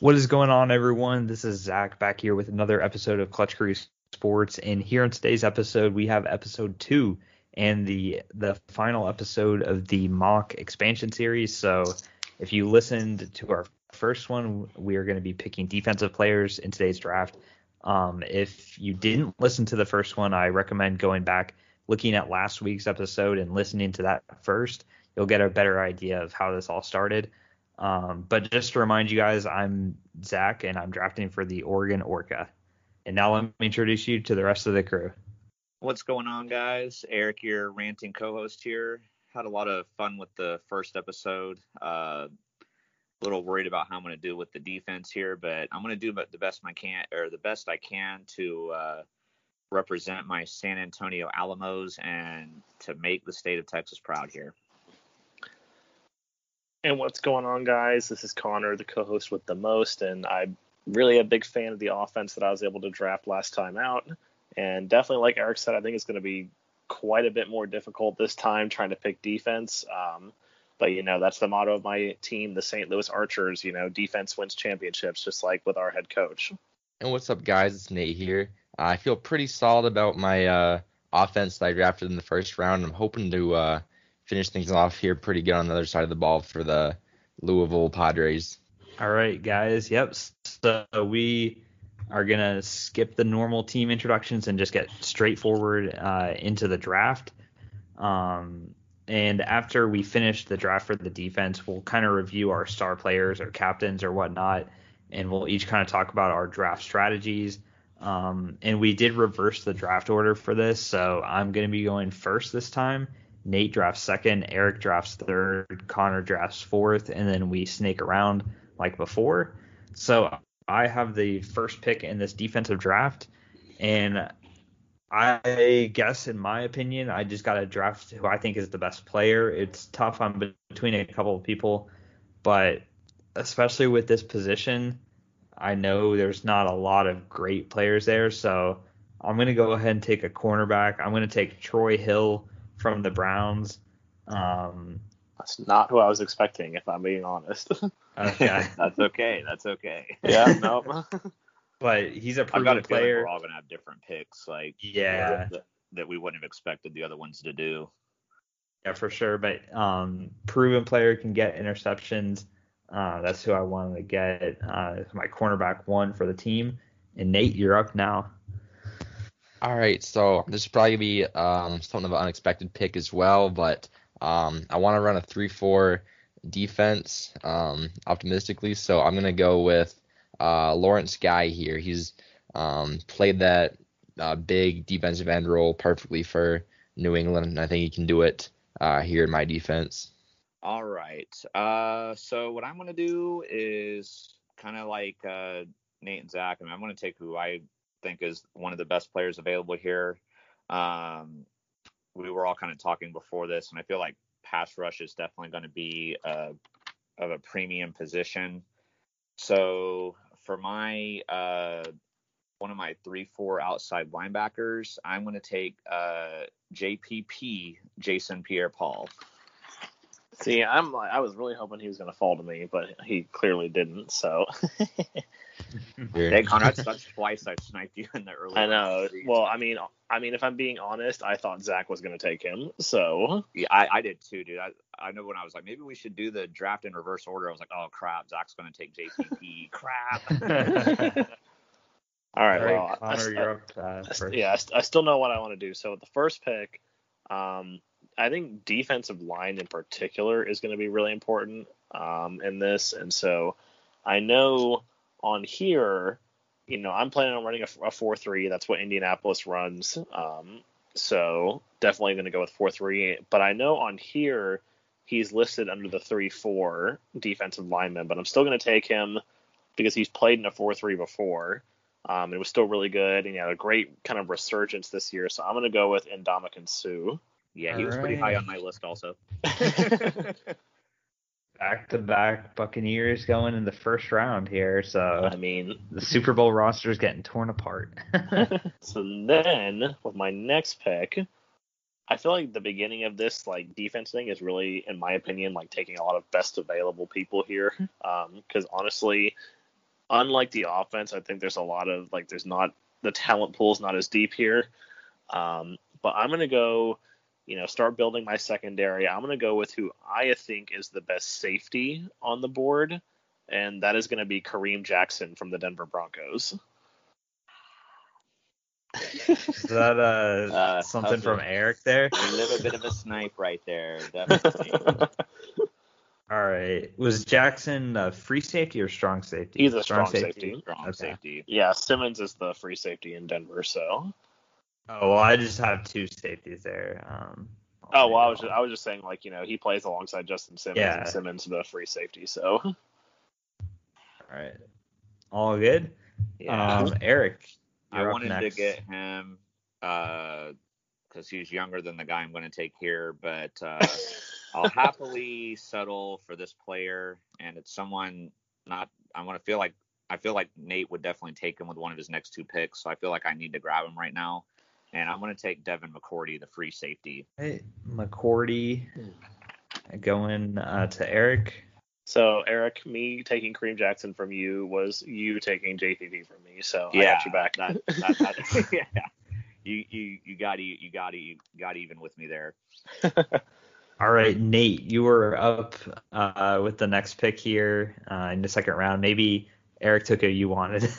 What is going on, everyone? This is Zach back here with another episode of Clutch Crew Sports, and here in today's episode we have episode two and the the final episode of the mock expansion series. So, if you listened to our first one, we are going to be picking defensive players in today's draft. Um, if you didn't listen to the first one, I recommend going back, looking at last week's episode, and listening to that first. You'll get a better idea of how this all started. Um, but just to remind you guys, I'm Zach and I'm drafting for the Oregon Orca. And now let me introduce you to the rest of the crew. What's going on, guys? Eric, your ranting co-host here. Had a lot of fun with the first episode. Uh, a little worried about how I'm going to do with the defense here, but I'm going to do the best I can, or the best I can to uh, represent my San Antonio Alamos and to make the state of Texas proud here. And what's going on, guys? This is Connor, the co-host with the most, and I'm really a big fan of the offense that I was able to draft last time out. And definitely, like Eric said, I think it's going to be quite a bit more difficult this time trying to pick defense. Um, but you know, that's the motto of my team, the St. Louis Archers. You know, defense wins championships, just like with our head coach. And what's up, guys? It's Nate here. I feel pretty solid about my uh, offense that I drafted in the first round. I'm hoping to uh, finish things off here pretty good on the other side of the ball for the Louisville Padres. All right, guys. Yep. So we are gonna skip the normal team introductions and just get straightforward uh, into the draft. Um, and after we finish the draft for the defense, we'll kind of review our star players or captains or whatnot, and we'll each kind of talk about our draft strategies. Um, and we did reverse the draft order for this, so I'm going to be going first this time, Nate drafts second, Eric drafts third, Connor drafts fourth, and then we snake around like before. So I have the first pick in this defensive draft, and I guess, in my opinion, I just got to draft who I think is the best player. It's tough. I'm between a couple of people, but especially with this position, I know there's not a lot of great players there. So I'm going to go ahead and take a cornerback. I'm going to take Troy Hill from the Browns. Um, That's not who I was expecting, if I'm being honest. okay, that's okay. That's okay. yeah, no. but he's a proven I've got a player. we're all gonna have different picks, like yeah, that, that we wouldn't have expected the other ones to do. Yeah, for sure. But um, proven player can get interceptions. Uh, that's who I wanted to get. Uh, my cornerback one for the team. And Nate, you're up now. All right, so this is probably be um, something of an unexpected pick as well, but um, I want to run a three-four defense um, optimistically, so I'm gonna go with uh, Lawrence Guy here. He's um, played that uh, big defensive end role perfectly for New England, and I think he can do it uh, here in my defense. All right. Uh, so what I'm gonna do is kind of like uh, Nate and Zach. Mean, I'm gonna take who I think is one of the best players available here. Um, we were all kind of talking before this, and I feel like pass rush is definitely going to be a, of a premium position. So for my uh, one of my three four outside linebackers, I'm going to take uh, JPP Jason Pierre-Paul. See, I'm like, I was really hoping he was going to fall to me, but he clearly didn't. So. hey, Connor, that's, that's twice I've sniped you in the early. I know. Well, I mean, I mean, if I'm being honest, I thought Zach was going to take him. So. Yeah, I, I did too, dude. I, I know when I was like, maybe we should do the draft in reverse order. I was like, oh crap, Zach's going to take JPP. crap. All right. All right, well, Connor, I, you're up. Uh, first. yeah, I, I still know what I want to do. So with the first pick, um, I think defensive line in particular is going to be really important um, in this, and so I know on here, you know, I'm planning on running a, a four three. That's what Indianapolis runs. Um, so definitely going to go with four three. But I know on here he's listed under the three four defensive lineman, but I'm still going to take him because he's played in a four three before. Um, it was still really good, and he had a great kind of resurgence this year. So I'm going to go with Ndamukong Suh. Yeah, he was pretty high on my list also. Back to back Buccaneers going in the first round here. So I mean, the Super Bowl roster is getting torn apart. so then with my next pick, I feel like the beginning of this like defense thing is really, in my opinion, like taking a lot of best available people here. Because honestly, unlike the offense, I think there's a lot of like there's not the talent pool is not as deep here. Um, but I'm gonna go, you know, start building my secondary. I'm gonna go with who I think is the best safety on the board, and that is gonna be Kareem Jackson from the Denver Broncos. Is that uh, Uh, something how's from it? Eric there? A little bit of a snipe right there, definitely. All right. Was Jackson a free safety or strong safety? He's a strong safety. Strong Okay. safety. yeah, Simmons is the free safety in Denver, so. Oh well, I just have two safeties there. Um, Oh well, I was just, I was just saying like you know he plays alongside Justin Simmons Yeah. and Simmons the free safety, so All right. All good. Yeah. Um, Eric, I you're up wanted next. to get him because he's younger than the guy I'm going to take here, but uh, I'll happily settle for this player, and it's someone not. I want to feel like I feel like Nate would definitely take him with one of his next two picks, so I feel like I need to grab him right now, and I'm going to take Devin McCourty, the free safety. Hey, McCourty going uh, to Eric. so Eric, me taking Kareem Jackson from you was you taking JTD from me, so I got you back. That, that, that, yeah. You you you got you got you got even with me there. All right, Nate, you were up uh, with the next pick here uh, in the second round. Maybe Eric took who you wanted.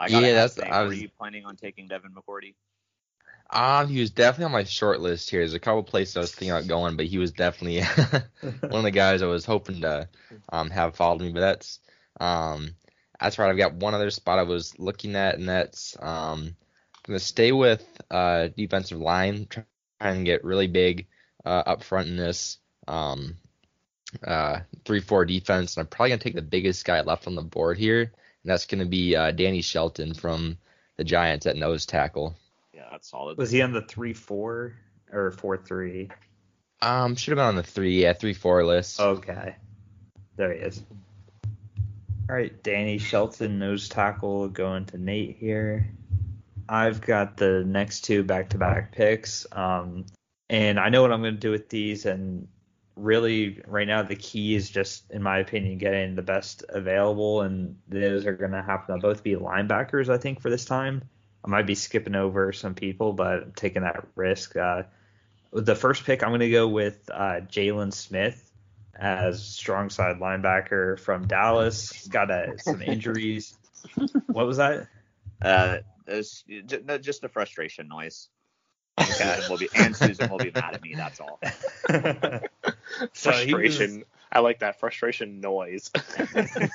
I Yeah, that's- Nate, I Were you planning on taking Devin McCourty? Um, he was definitely on my short list here. There's a couple places I was thinking about going, but he was definitely one of the guys I was hoping to um have followed me. But that's um that's right. I've got one other spot I was looking at, and that's um I'm gonna stay with uh defensive line, try and get really big uh up front in this um uh three four defense. And I'm probably gonna take the biggest guy left on the board here, and that's gonna be uh Danny Shelton from the Giants at nose tackle. Yeah, that's solid. Was he on the three four or four three? Um, should have been on the three, yeah, three four list. Okay, there he is. All right, Danny Shelton, nose tackle, going to Nate here. I've got the next two back-to-back picks, um, and I know what I'm going to do with these. And really, right now, the key is just, in my opinion, getting the best available, and those are going to happen to both be linebackers. I think for this time, I might be skipping over some people, but I'm taking that risk. Uh, the first pick, I'm going to go with uh, Jaylon Smith as strong side linebacker from Dallas. He's got uh, some injuries. what was that? Uh, it's j- no, just a frustration noise. Susan will be, and Susan will be mad at me. That's all. So he was- frustration. I like that frustration noise.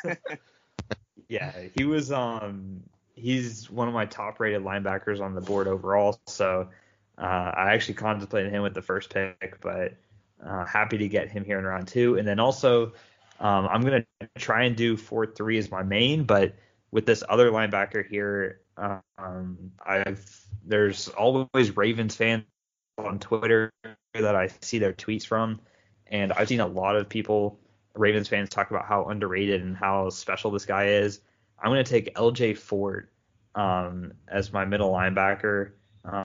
yeah, he was um he's one of my top rated linebackers on the board overall. So uh, I actually contemplated him with the first pick, but uh, happy to get him here in round two. And then also um, I'm gonna try and do four three as my main, but with this other linebacker here, um, I've there's always Ravens fans on Twitter that I see their tweets from, and I've seen a lot of people Ravens fans talk about how underrated and how special this guy is. I'm going to take LJ Fort um, as my middle linebacker.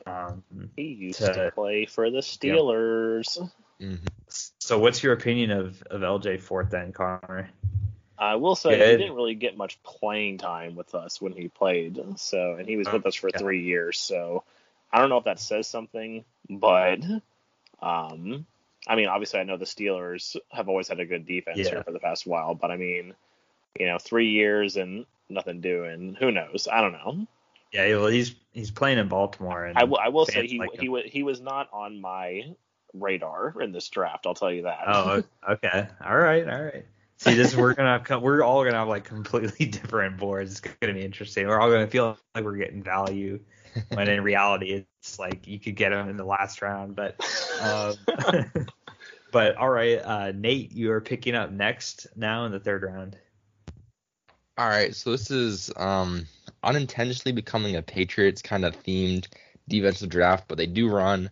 Um, he used To- to play for the Steelers. Mhm. so, what's your opinion of, of LJ Fort then, Connor? I will say Good. he didn't really get much playing time with us when he played. So, and he was with us for Okay. three years. So, I don't know if that says something, but um, I mean, obviously, I know the Steelers have always had a good defense Yeah. here for the past while, but I mean, you know, three years and nothing doing. Who knows? I don't know. Yeah, well, he's he's playing in Baltimore, and I will. I will say he like he him. wa- he was not on my radar in this draft. I'll tell you that. Oh, okay. All right, all right. See, this we're gonna have, we're all gonna have like completely different boards. It's gonna be interesting. We're all gonna feel like we're getting value, when in reality, it's like you could get them in the last round. But, um, but all right, uh, Nate, you are picking up next now in the third round. All right, so this is um unintentionally becoming a Patriots kind of themed defensive draft, but they do run.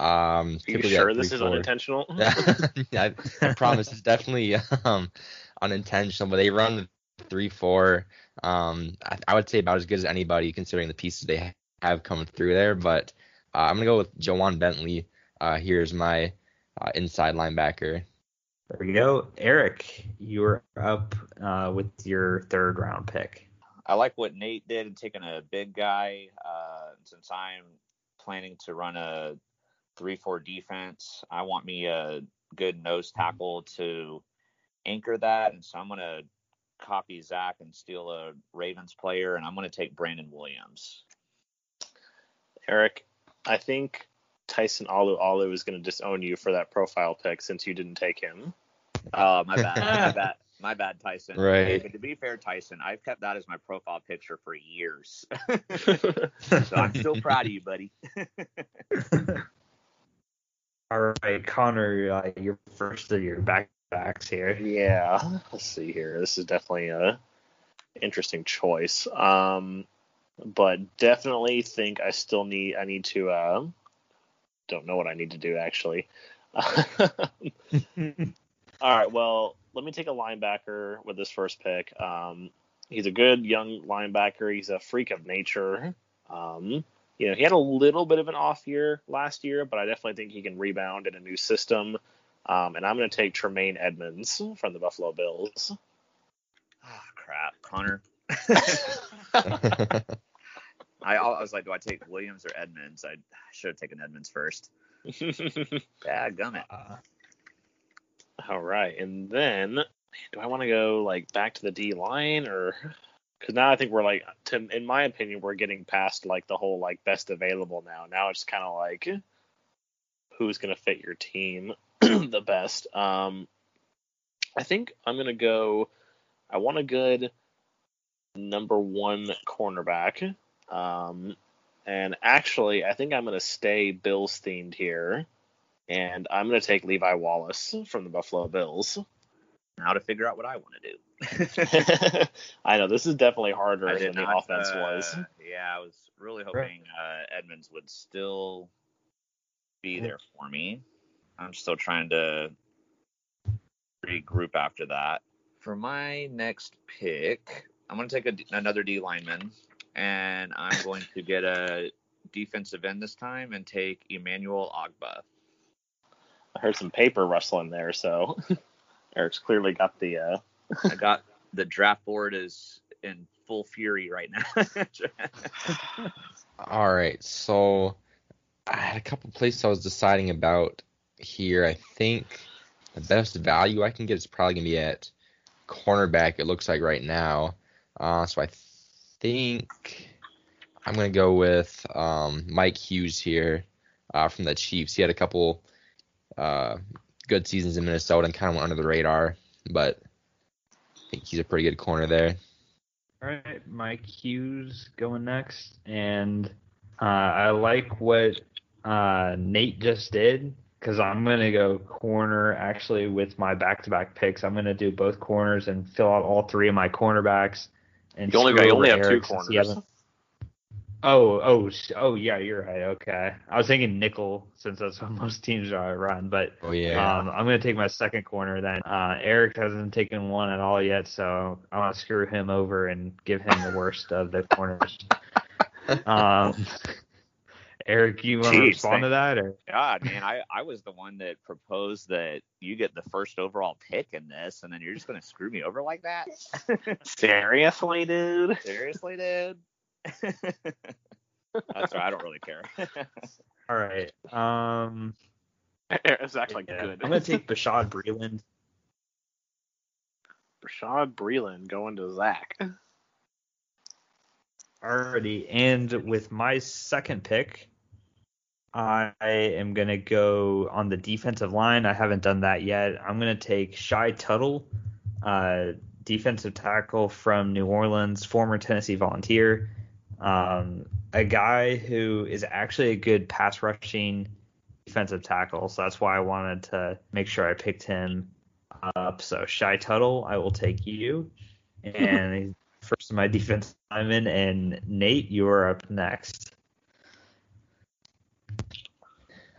Um, Are you typically at sure this is 3-4. unintentional? I, I promise it's definitely um unintentional, but they run three four. Um, I, I would say about as good as anybody considering the pieces they ha- have coming through there. But uh, I'm gonna go with Ja'Whaun Bentley. Uh, here's my uh, inside linebacker. There we go. Eric, you're up uh, with your third round pick. I like what Nate did in taking a big guy. Uh, since I'm planning to run a three-four defense, I want me a good nose tackle to anchor that, and so I'm gonna copy Zach and steal a Ravens player, and I'm gonna take Brandon Williams. Eric, I think Tyson Alualu is going to disown you for that profile pick since you didn't take him. Oh, my bad. my bad. My bad, Tyson. Right. But to be fair, Tyson, I've kept that as my profile picture for years. so I'm still proud of you, buddy. All right, Connor, uh, you're first of your back backs here. Yeah, let's see here. This is definitely a interesting choice. Um, but definitely think I still need I need to uh, don't know what I need to do actually. All right, well, let me take a linebacker with this first pick. Um, he's a good young linebacker. He's a freak of nature. Um, you know, he had a little bit of an off year last year, but I definitely think he can rebound in a new system. Um, and I'm going to take Tremaine Edmunds from the Buffalo Bills. Ah, crap, Connor. I, I was like, do I take Williams or Edmunds? I should have taken Edmunds first. Yeah, gummit. Uh, All right, and then do I want to go like back to the D line or? Because now I think we're like, to, in my opinion, we're getting past like the whole like best available now. Now it's kind of like who's gonna fit your team the best. Um, I think I'm gonna go. I want a good number one cornerback. Um, and actually, I think I'm gonna stay Bills themed here, and I'm gonna take Levi Wallace from the Buffalo Bills. Now to figure out what I want to do. I know this is definitely harder than did the offense uh, was. Yeah, I was really hoping uh, Edmunds would still be there for me. I'm still trying to regroup after that. For my next pick, I'm going to take a D another D lineman, and I'm going to get a defensive end this time and take Emmanuel Ogbah. I heard some paper rustling there, so Eric's clearly got the. Uh, I got the draft board is in full fury right now. All right, so I had a couple places I was deciding about here. I think the best value I can get is probably gonna be at cornerback. It looks like right now. Uh, so I think I'm gonna go with um, Mike Hughes here uh, from the Chiefs. He had a couple uh, good seasons in Minnesota and kind of went under the radar, but I think he's a pretty good corner there. All right, Mike Hughes going next, and uh, I like what uh, Nate just did because I'm gonna go corner actually with my back-to-back picks. I'm gonna do both corners and fill out all three of my cornerbacks. And you only, screw you only have two Eric since he corners. Hasn't- Oh, oh, oh, yeah, you're right. Okay, I was thinking nickel since that's what most teams are run, but Oh yeah. um, I'm gonna take my second corner then. Uh, Eric hasn't taken one at all yet, so I'm gonna screw him over and give him the worst of the corners. Um, Eric, you want to respond thank- to that, or God, man, I, I was the one that proposed that you get the first overall pick in this, and then you're just going to screw me over like that? Seriously, dude. Seriously, dude? That's right. I don't really care. all right? Um, It's actually yeah, good. I'm gonna take Bashaud Breeland. Bashaud Breeland going to Zach. Alrighty, and with my second pick, I am gonna go on the defensive line. I haven't done that yet. I'm gonna take Shy Tuttle, uh, defensive tackle from New Orleans, former Tennessee Volunteer, um, a guy who is actually a good pass rushing defensive tackle. So that's why I wanted to make sure I picked him up. So Shy Tuttle, I will take you, and first of my defense lineman, and Nate, you are up next.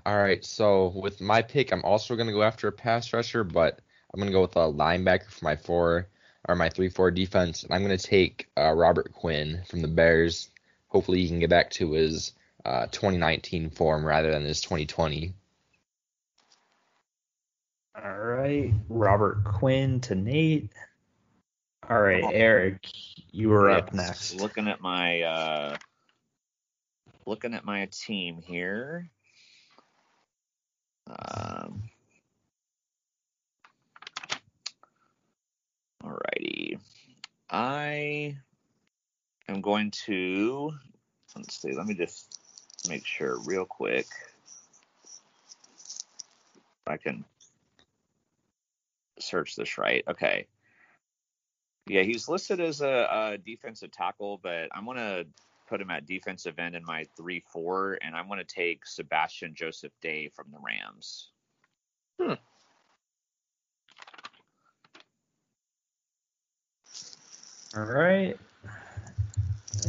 All right, so with my pick, I'm also going to go after a pass rusher, but I'm going to go with a linebacker for my four or my three-four defense. And I'm going to take uh, Robert Quinn from the Bears. Hopefully, he can get back to his uh, 2019 form rather than his 2020. All right, Robert Quinn to Nate. All right, Eric, you were up next. Looking at my uh, looking at my team here. Um, alrighty, I am going to let's see. Let me just make sure real quick. I can search this right. Okay. Yeah, he's listed as a, a defensive tackle, but I'm gonna put him at defensive end in my three-four, and I'm gonna take Sebastian Joseph Day from the Rams. Hmm. All right.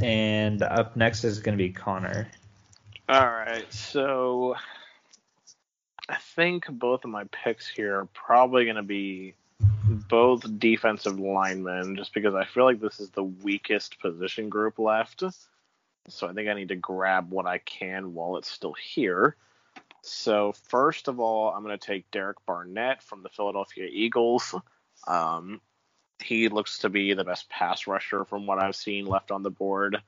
And up next is going to be Connor. All right, so I think both of my picks here are probably going to be both defensive linemen, just because I feel like this is the weakest position group left. So I think I need to grab what I can while it's still here. So first of all, I'm going to take Derek Barnett from the Philadelphia Eagles. Um, he looks to be the best pass rusher from what I've seen left on the board.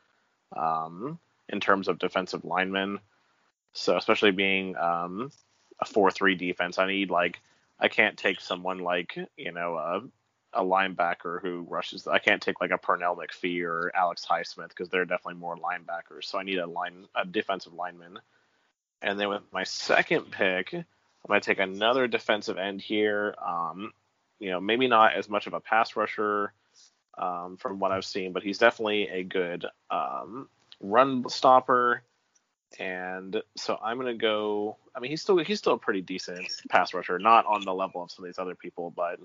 Um, in terms of defensive linemen. So especially being um, a four-three defense, I need like I can't take someone like you know a, a linebacker who rushes. I can't take like a Pernell McPhee or Alex Highsmith because they're definitely more linebackers. So I need a line a defensive lineman. And then with my second pick, I'm gonna take another defensive end here. Um, you know, maybe not as much of a pass rusher um, from what I've seen, but he's definitely a good um, run stopper. And so I'm gonna go. I mean, he's still he's still a pretty decent pass rusher, not on the level of some of these other people, but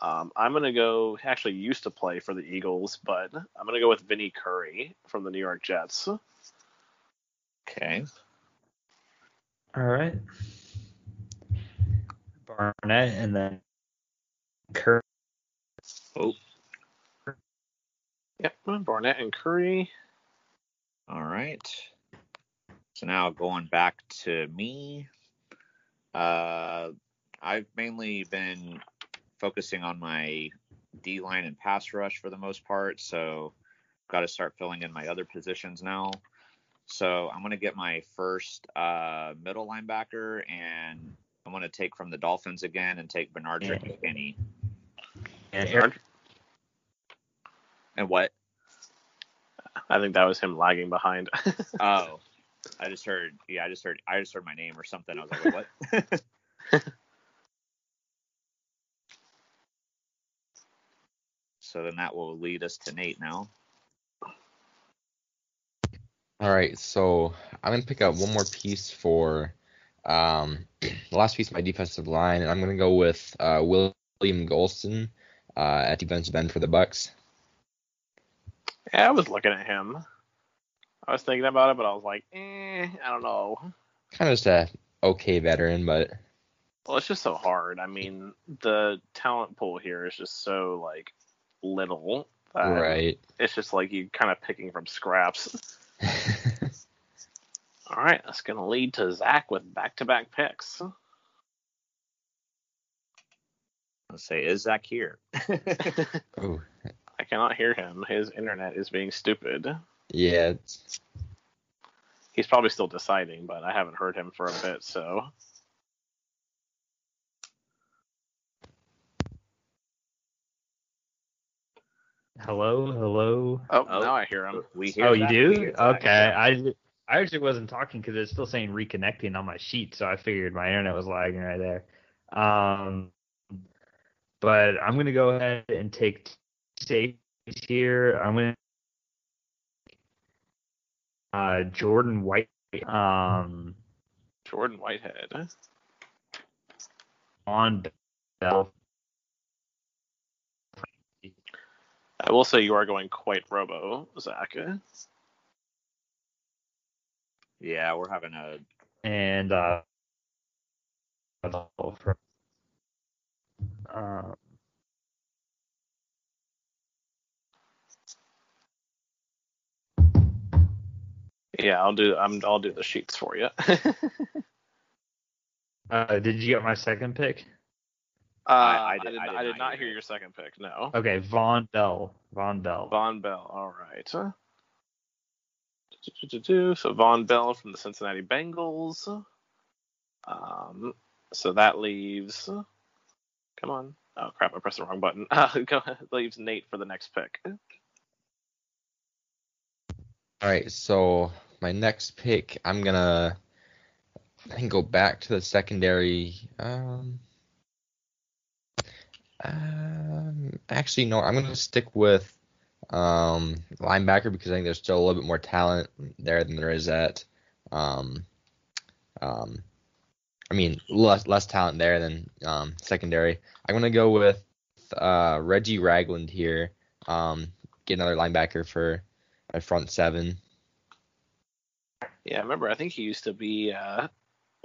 um, I'm gonna go. he Actually, used to play for the Eagles, but I'm gonna go with Vinny Curry from the New York Jets. Okay. All right. Barnett and then Kurt. Oh, Yep, Barnett and Curry. all right. So now going back to me, uh, I've mainly been focusing on my D line and pass rush for the most part. So got to start filling in my other positions now. So I'm going to get my first uh, middle linebacker, and I'm going to take from the Dolphins again and take Bernard Yeah. McKinney. And Eric, And what? I think that was him lagging behind. Oh, I just heard. Yeah, I just heard. I just heard my name or something. I was like, what? so then that will lead us to Nate now. All right, so I'm gonna pick up one more piece for um, the last piece of my defensive line, and I'm gonna go with uh, William Gholston uh, at defensive end for the Bucks. yeah, I was looking at him. I was thinking about it, but I was like, eh, I don't know. Kind of just a okay veteran, but Well, it's just so hard. I mean, the talent pool here is just so like little. right. It's just like you kind of picking from scraps. All right, that's gonna lead to Zach with back-to-back picks. Let's say, is Zach here? oh, I cannot hear him. His internet is being stupid. yeah. It's, He's probably still deciding, but I haven't heard him for a bit, so hello, hello. oh, Oh. now I hear him. we hear Oh, you do? Okay. I I actually wasn't talking because it's still saying reconnecting on my sheet, so I figured my internet was lagging right there. Um, but I'm gonna go ahead and take safety here. I'm gonna uh Jordan White. Um, Jordan Whitehead. on Bell. I will say you are going quite robo, Zach. Yeah, we're having a. and uh, for, um, Yeah, I'll do. I'm. I'll do the sheets for you. uh, did you get my second pick? Uh, I- I I, did- did, I did I did not not hear hear it. your second pick. No. Okay, Vonn Bell. Vonn Bell. Vonn Bell. All right. So Vonn Bell from the Cincinnati Bengals. Um, so that leaves. Come on. Oh crap! I pressed the wrong button. Uh, go leaves Nate for the next pick. All right, so my next pick, I'm gonna I think go back to the secondary. Um, um, actually, no, I'm gonna stick with um linebacker because I think there's still a little bit more talent there than there is at um um. I mean, less less talent there than um secondary. I'm gonna go with uh Reggie Ragland here. Um, get another linebacker for my front seven. Yeah, I remember. I think he used to be uh,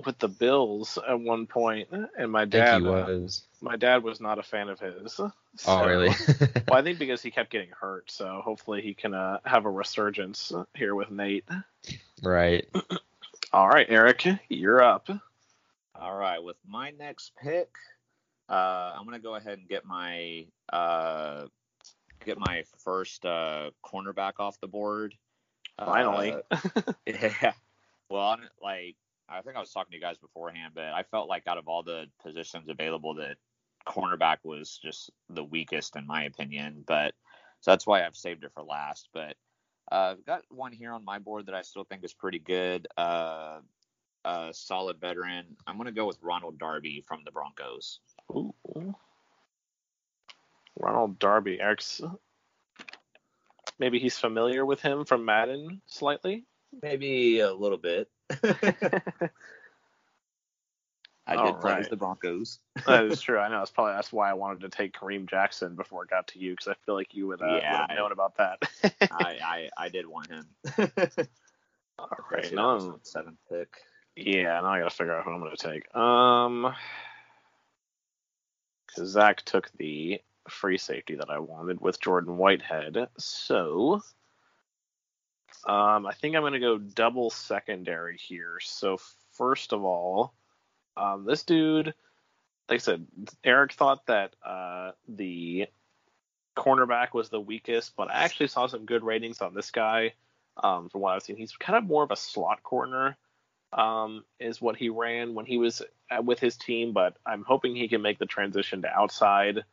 with the Bills at one point, and my dad. uh, was. my dad was not a fan of his. oh, really? well, I think because he kept getting hurt, so hopefully he can uh, have a resurgence here with Nate. right. All right, Eric, you're up. All right, with my next pick, uh, I'm gonna go ahead and get my uh, get my first uh, cornerback off the board. Finally. Uh, yeah. Well, I'm, like I think I was talking to you guys beforehand, but I felt like out of all the positions available, that cornerback was just the weakest in my opinion. But so that's why I've saved it for last. But uh, I've got one here on my board that I still think is pretty good. Uh, a solid veteran. I'm gonna go with Ronald Darby from the Broncos. Ooh. Ronald Darby, Eric's. Maybe he's familiar with him from Madden slightly. Maybe a little bit. I did All play as the Broncos. that is true. I know. That's probably that's why I wanted to take Kareem Jackson before it got to you because I feel like you would, uh, would Yeah, have known about that. I, I I did want him. All right, Actually, no, seventh pick. Yeah, now I gotta figure out who I'm gonna take. Um, because Zach took the free safety that I wanted with Jordan Whitehead, so um, I think I'm gonna go double secondary here. So first of all, um, this dude, like I said, Eric thought that uh the cornerback was the weakest, but I actually saw some good ratings on this guy. Um, from what I've seen, he's kind of more of a slot corner um, is what he ran when he was uh, with his team, but I'm hoping he can make the transition to outside.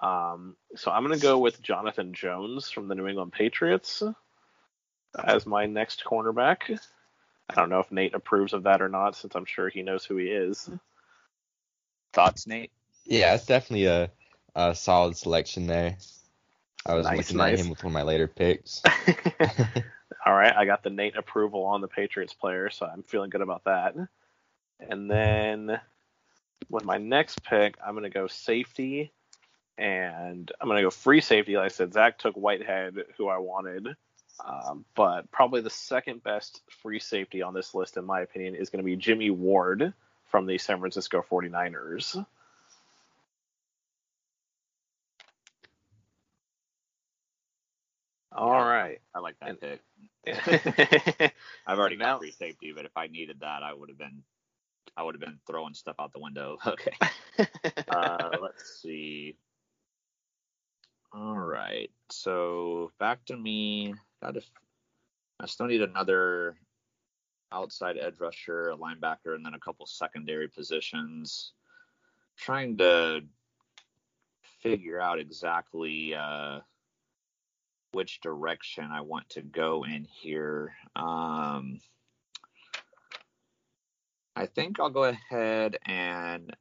Um, so I'm going to go with Jonathan Jones from the New England Patriots as my next cornerback. I don't know if Nate approves of that or not, since I'm sure he knows who he is. Thoughts, Nate? Yeah, it's definitely a, a solid selection there. I was Nice, looking nice. at him with one of my later picks. All right, I got the Nate approval on the Patriots player, so I'm feeling good about that. And then with my next pick, I'm going to go safety, and I'm going to go free safety. Like I said, Zach took Whitehead, who I wanted, um, but probably the second best free safety on this list, in my opinion, is going to be Jimmy Ward from the San Francisco 49ers. All right. I like that And- pick. I've already now- got free safety, but if I needed that, I would have been I would have been throwing stuff out the window. Okay. uh, let's see. All right. So back to me. Got to. I still need another outside edge rusher, a linebacker, and then a couple secondary positions. Trying to figure out exactly uh, which direction I want to go in here. Um, I think I'll go ahead and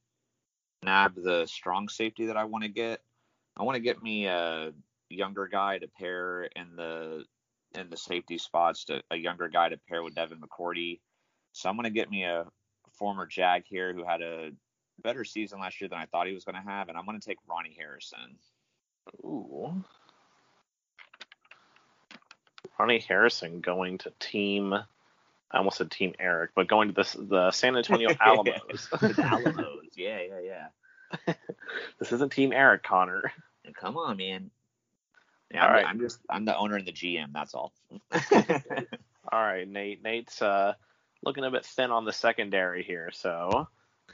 nab the strong safety that I want to get. I want to get me a younger guy to pair in the in the safety spots, to, a younger guy to pair with Devin McCourty. So I'm going to get me a former Jag here who had a better season last year than I thought he was going to have, and I'm going to take Ronnie Harrison. Ooh. Ronnie Harrison going to team. I almost said Team Eric, but going to the the San Antonio Alamos. Alamos. Yeah, yeah, yeah. this isn't Team Eric, Connor. Come on, man. Yeah, All I'm, right. I'm just I'm the owner and the GM. That's all. All right, Nate. Nate's uh, looking a bit thin on the secondary here, so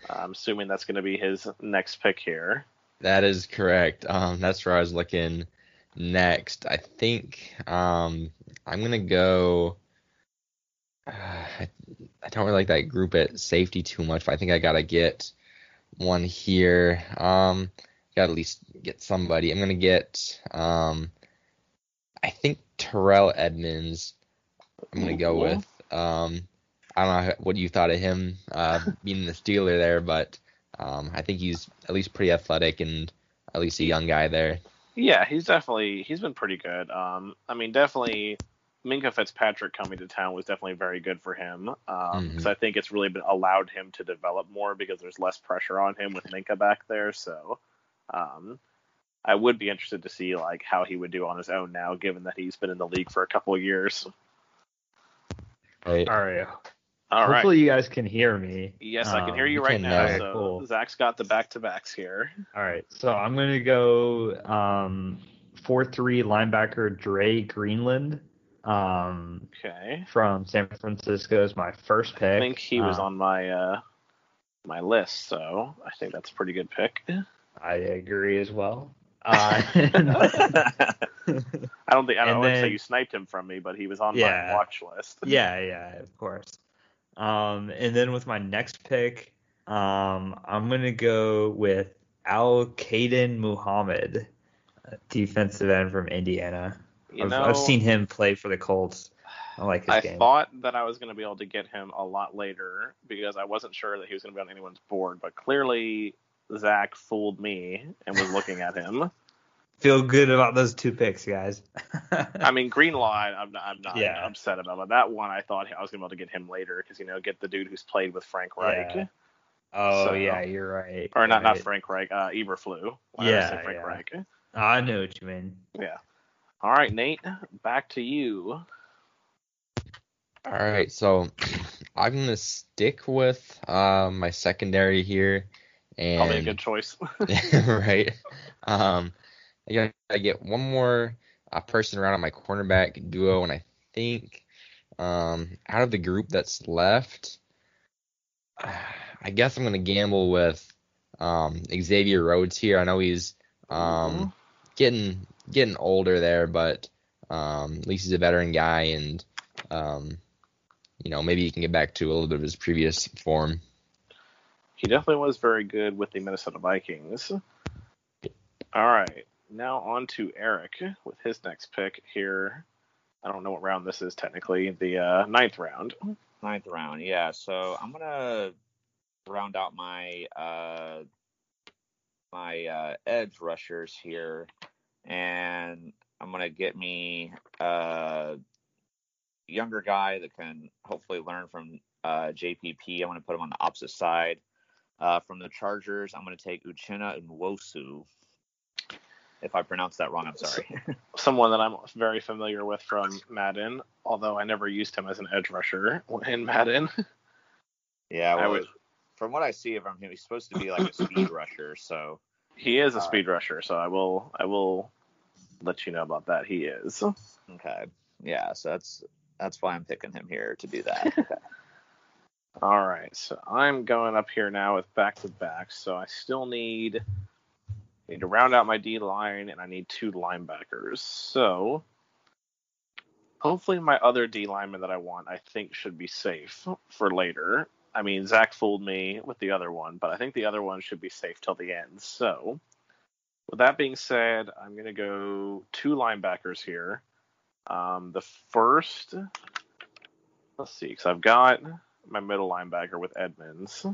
I'm assuming that's going to be his next pick here. That is correct. Um, that's where I was looking next. I think um, I'm gonna go. Uh, I, I don't really like that group at safety too much, but I think I gotta get one here. Um, gotta at least get somebody. I'm gonna get. Um, I think Terrell Edmunds. I'm gonna go with. Um, I don't know what you thought of him uh, being the Steeler there, but um, I think he's at least pretty athletic and at least a young guy there. Yeah, he's definitely he's been pretty good. Um, I mean, definitely Minkah Fitzpatrick coming to town was definitely very good for him because um, Mhm. I think it's really been allowed him to develop more because there's less pressure on him with Minkah back there. So, um, I would be interested to see like how he would do on his own now, given that he's been in the league for a couple of years. Right. All right. All right. Hopefully you guys can hear me. Yes, I can Um, hear you we right now. now. So Cool. Zach's got the back to backs here. All right. So I'm gonna go um four three linebacker Dre Greenlaw. Um Okay. from San Francisco is my first pick. I think he was Um, on my uh my list, so I think that's a pretty good pick. I agree as well. Uh, I don't think I don't want to say you sniped him from me, but he was on Yeah. my watch list. yeah, yeah, of course. Um, and then with my next pick, um, I'm gonna go with Al-Quadin Muhammad, defensive end from Indiana. You I've, know, I've seen him play for the Colts. I like his I game. thought that I was going to be able to get him a lot later because I wasn't sure that he was going to be on anyone's board, but clearly Zach fooled me and was looking at him. Feel good about those two picks, guys. I mean, Greenlaw, I- I'm not, I'm not Yeah. upset about, but that one I thought I was going to be able to get him later because you know get the dude who's played with Frank Reich. Yeah. oh So- yeah, you're right. Or not, You're not right. Frank Reich, uh, Eberflu. Why did I say Yeah, Frank yeah. Reich? I know what you mean. Yeah. All right, Nate, back to you. All right, so I'm gonna stick with uh, my secondary here, and Probably a good choice. right. Um, I gotta get one more uh, person around on my cornerback duo, and I think um, out of the group that's left, I guess I'm gonna gamble with um, Xavier Rhodes here. I know he's um, getting getting older there, but um, at least he's a veteran guy, and um, you know maybe he can get back to a little bit of his previous form. He definitely was very good with the Minnesota Vikings. All right, now on to Eric with his next pick here. I don't know what round this is technically, the uh, ninth round. Ninth round, yeah. So I'm gonna round out my uh my uh edge rushers here, and I'm gonna get me a younger guy that can hopefully learn from uh JPP. I'm gonna put him on the opposite side. Uh, from the Chargers, I'm gonna take Uchenna Nwosu. If I pronounced that wrong, I'm sorry. Someone that I'm very familiar with from Madden, although I never used him as an edge rusher in Madden. yeah, I well, would- from what I see of him, he's supposed to be like a speed rusher. So He is a Uh, speed rusher, so I will I will let you know about that. He is. Okay. Yeah, so that's that's why I'm picking him here to do that. Okay. All right, so I'm going up here now with back to back. So I still need need to round out my D line, and I need two linebackers. So hopefully, my other D lineman that I want, I think, should be safe for later. I mean, Zach fooled me with the other one, but I think the other one should be safe till the end. So, with that being said, I'm going to go two linebackers here. Um, the first, let's see, because I've got my middle linebacker with Edmunds.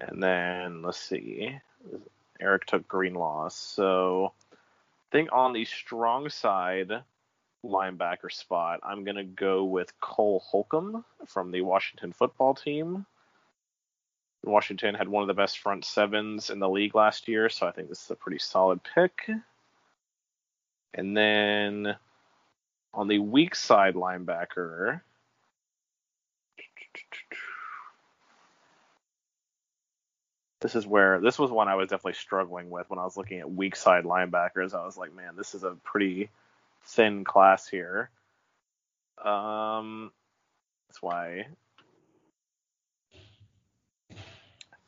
And then let's see. Eric took Greenlaw. So I think on the strong side linebacker spot, I'm gonna go with Cole Holcomb from the Washington football team. Washington had one of the best front sevens in the league last year, so I think this is a pretty solid pick. And then on the weak side linebacker, this is where this was one I was definitely struggling with when I was looking at weak side linebackers. I was like, man, this is a pretty thin class here. Um, that's why I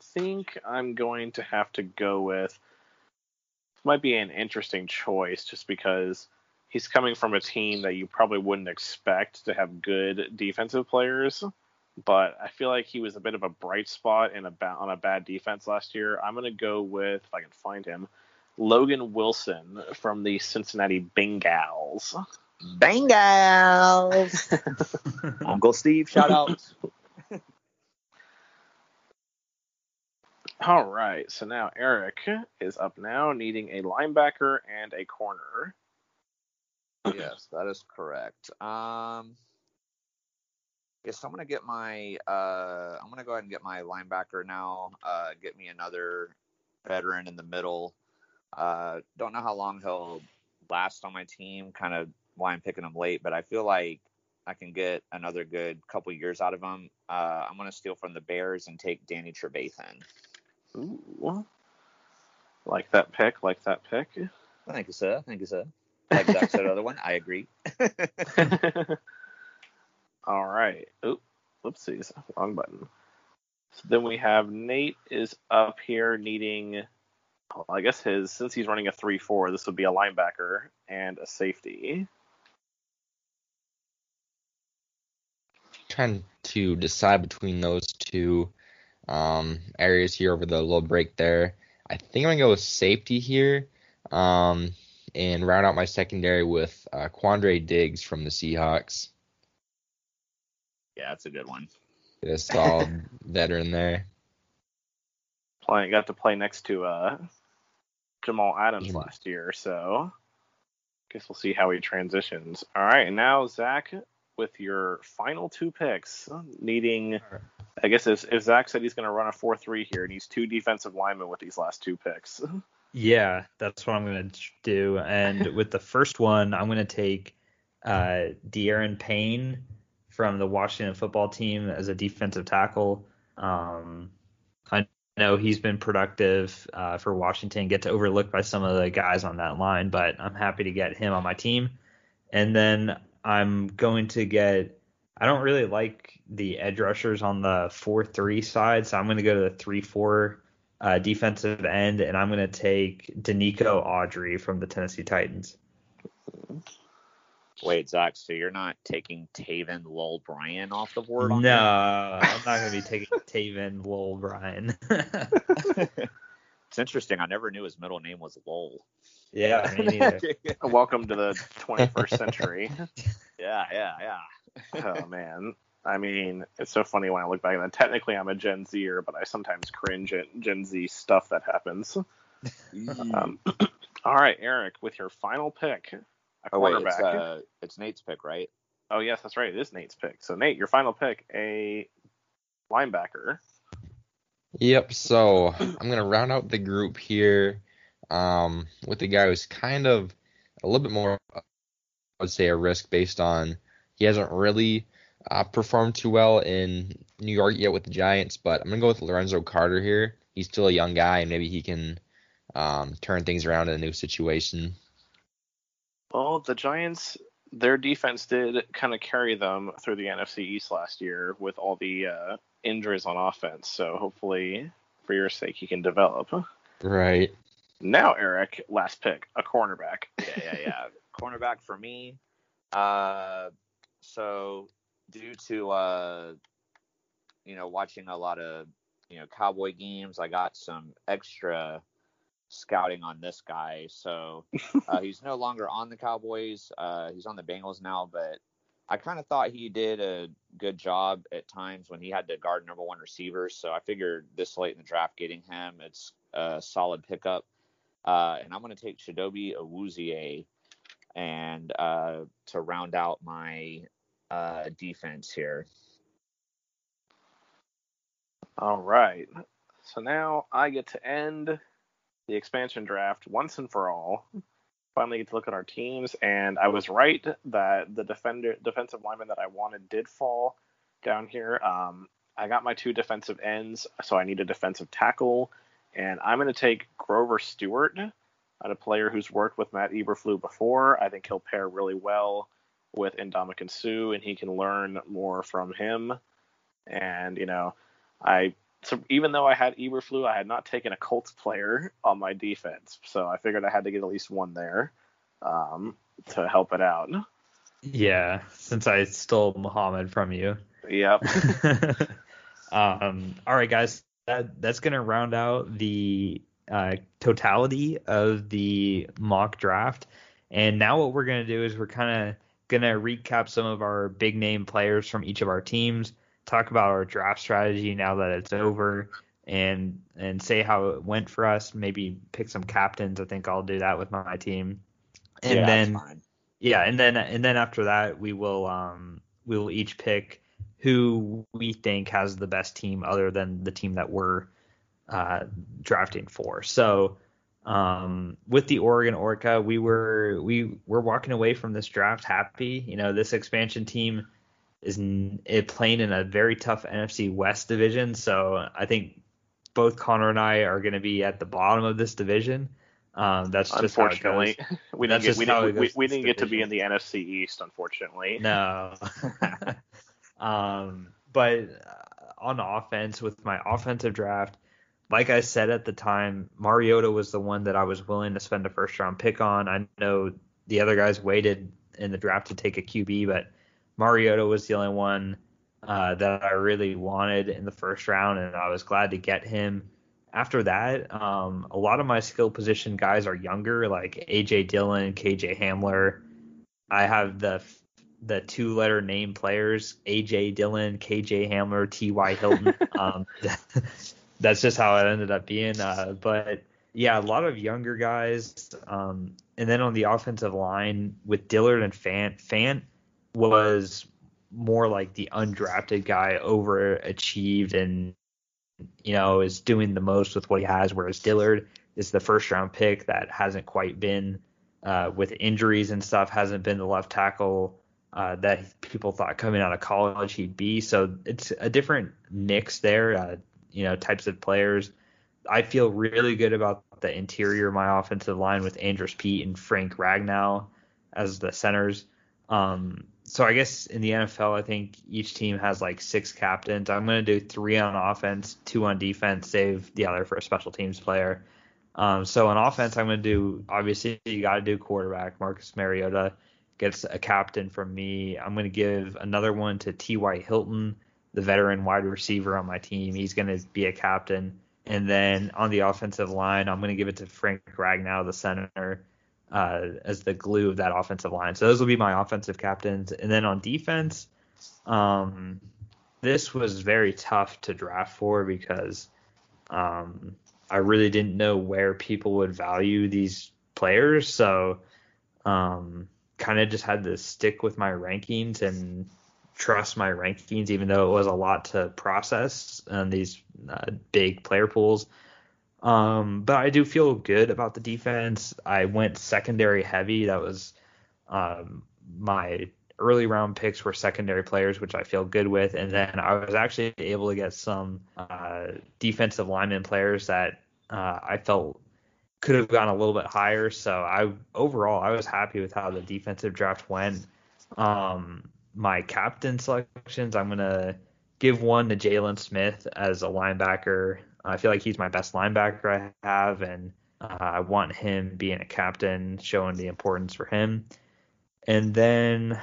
think I'm going to have to go with This might be an interesting choice just because he's coming from a team that you probably wouldn't expect to have good defensive players. But I feel like he was a bit of a bright spot in a ba- on a bad defense last year. I'm gonna go with if I can find him, Logan Wilson from the Cincinnati Bengals. Bengals. Uncle Steve, shout out. All right, so now Eric is up now, needing a linebacker and a corner. yes, that is correct. Um, yes, I'm gonna get my. Uh, I'm gonna go ahead and get my linebacker now. Uh, get me another veteran in the middle. Uh, don't know how long he'll last on my team. Kind of why I'm picking him late, but I feel like I can get another good couple years out of him. Uh, I'm gonna steal from the Bears and take Danny Trevathan. Ooh, like that pick, like that pick. Thank you, sir. Thank you, sir. Like said, other one. I agree. All right. Oop, whoopsies, wrong button. So then we have Nate is up here needing. Well, I guess his since he's running a three-four, this would be a linebacker and a safety. Trying to decide between those two um, areas here over the little break there. I think I'm gonna go with safety here, um, and round out my secondary with uh, Quandre Diggs from the Seahawks. Yeah, that's a good one. Get a solid veteran there. Playing got to play next to uh, Jamal Adams Yeah. last year, so I guess we'll see how he transitions. All right, and now Zach with your final two picks, needing. I guess if, if Zach said he's going to run a four-three here, needs two defensive linemen with these last two picks. Yeah, that's what I'm going to do. And with the first one, I'm going to take uh, Da'Ron Payne from the Washington football team as a defensive tackle. Um, I know he's been productive uh, for Washington, get to overlooked by some of the guys on that line, but I'm happy to get him on my team. And then I'm going to get. I don't really like the edge rushers on the 4 3 side, so I'm going to go to the 3 4 uh, defensive end, and I'm going to take Denico Autry from the Tennessee Titans. Wait, Zach, so you're not taking Taven Lowell Bryan off the board? on No, I'm not going to be taking Taven Lowell Bryan. it's interesting. I never knew his middle name was Lowell. yeah, me neither. Welcome to the 21st century. yeah, yeah, yeah. oh man. I mean, it's so funny when I look back. And technically, I'm a Gen Zer, but I sometimes cringe at Gen Z stuff that happens. Um, all right, Eric, with your final pick, a oh wait, it's, uh, it's Nate's pick, right? Oh yes, that's right. It is Nate's pick. So Nate, your final pick, a linebacker. Yep. So I'm gonna round out the group here um, with the guy who's kind of a little bit more, I would say, a risk based on he hasn't really uh, performed too well in New York yet with the Giants, but I'm gonna go with Lorenzo Carter here. He's still a young guy, and maybe he can um, turn things around in a new situation. Well, the Giants, their defense did kind of carry them through the NFC East last year with all the uh, injuries on offense. So hopefully, for your sake, he can develop. Right. Now, Eric, last pick, a cornerback. yeah, yeah, yeah. Cornerback for me. Uh, so due to uh, you know, watching a lot of you know Cowboy games, I got some extra scouting on this guy. So uh, he's no longer on the Cowboys. Uh, he's on the Bengals now, but I kind of thought he did a good job at times when he had to guard number one receivers. So I figured this late in the draft, getting him, it's a solid pickup. Uh, and I'm going to take Chidobe Awuzie and uh, to round out my uh, defense here. All right. So now I get to end the expansion draft once and for all. Finally get to look at our teams, and I was right that the defender defensive lineman that I wanted did fall down here. Um, I got my two defensive ends, so I need a defensive tackle, and I'm going to take Grover Stewart, a player who's worked with Matt Eberflus before. I think he'll pair really well with Ndamukong Suh, and he can learn more from him. And you know, I so even though I had Eberflus, I had not taken a Colts player on my defense, so I figured I had to get at least one there um, to help it out. Yeah, since I stole Muhammad from you. Yep. um, all right, guys, that that's gonna round out the uh, totality of the mock draft. And now what we're gonna do is we're kind of gonna recap some of our big name players from each of our teams, talk about our draft strategy now that it's over, and and say how it went for us. Maybe pick some captains. I think I'll do that with my team. And yeah, then yeah, and then and then after that we will um we will each pick who we think has the best team other than the team that we're uh, drafting for. So um, with the Oregon Orca, we were we were walking away from this draft happy. You know, this expansion team is n- playing in a very tough NFC West division. So I think both Connor and I are going to be at the bottom of this division. Um, that's just unfortunately, we didn't get we didn't, we, we didn't get to be in the NFC East, unfortunately. No. um, but uh, on offense, with my offensive draft, like I said at the time, Mariota was the one that I was willing to spend a first round pick on. I know the other guys waited in the draft to take a QB, but Mariota was the only one uh, that I really wanted in the first round, and I was glad to get him. After that, um, a lot of my skill position guys are younger, like AJ Dillon, KJ Hamler. I have the the two letter name players, AJ Dillon, KJ Hamler, TY Hilton. um, that's just how it ended up being. Uh, but yeah, a lot of younger guys. Um, and then on the offensive line with Dillard and Fant, Fant was more like the undrafted guy, overachieved and you know is doing the most with what he has. Whereas Dillard is the first round pick that hasn't quite been uh, with injuries and stuff, hasn't been the left tackle uh, that people thought coming out of college he'd be. So it's a different mix there. Uh, you know, types of players. I feel really good about the interior of my offensive line with Andrus Peat and Frank Ragnow as the centers. Um, so I guess in the NFL, I think each team has like six captains. I'm going to do three on offense, two on defense, save the other for a special teams player. Um, so on offense, I'm going to do obviously you got to do quarterback. Marcus Mariota gets a captain from me. I'm going to give another one to T.Y. Hilton, the veteran wide receiver on my team. He's going to be a captain. And then on the offensive line, I'm going to give it to Frank Ragnow, the center, uh, as the glue of that offensive line. So those will be my offensive captains. And then on defense, um, this was very tough to draft for because um, I really didn't know where people would value these players. So um, kind of just had to stick with my rankings and trust my rankings, even though it was a lot to process and these uh, big player pools. Um, but I do feel good about the defense. I went secondary heavy. That was um, my early round picks were secondary players, which I feel good with. And then I was actually able to get some uh, defensive lineman players that uh, I felt could have gone a little bit higher. So I overall I was happy with how the defensive draft went. Um, my captain selections, I'm gonna give one to Jaylon Smith as a linebacker. I feel like he's my best linebacker I have, and uh, I want him being a captain, showing the importance for him. And then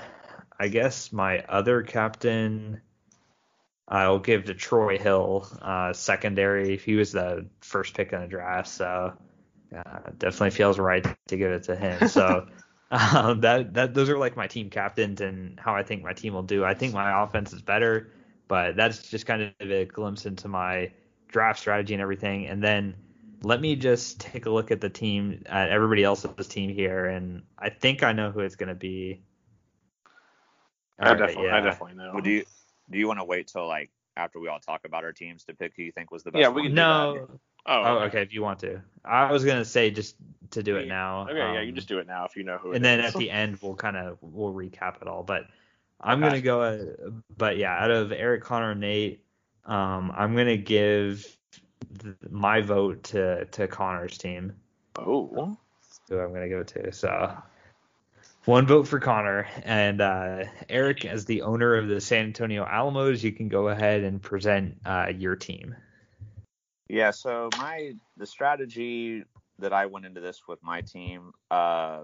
I guess my other captain, I'll give to Troy Hill, uh, secondary. He was the first pick in the draft, so uh, definitely feels right to give it to him. So um, that that those are like my team captains and how I think my team will do. I think my offense is better, but that's just kind of a glimpse into my draft strategy and everything. And then let me just take a look at the team, at everybody else's team here, and I think I know who it's going to be. I All right, definitely, I definitely know. Would you do you want to wait till like after we all talk about our teams to pick who you think was the best? Yeah, we one? can do No. Oh, Oh, okay. If you want to, I was gonna say just to do it now. Okay, yeah, you um, just do it now if you know who. it and then is. at the end we'll kind of we'll recap it all. But I'm Okay. gonna go. Uh, but yeah, out of Eric, Connor, and Nate, um, I'm gonna give th- my vote to to Connor's team. oh, Who I'm gonna give it to. So one vote for Connor and uh, Eric, as the owner of the San Antonio Alamos, you can go ahead and present uh, your team. Yeah, so my the strategy that I went into this with my team, uh,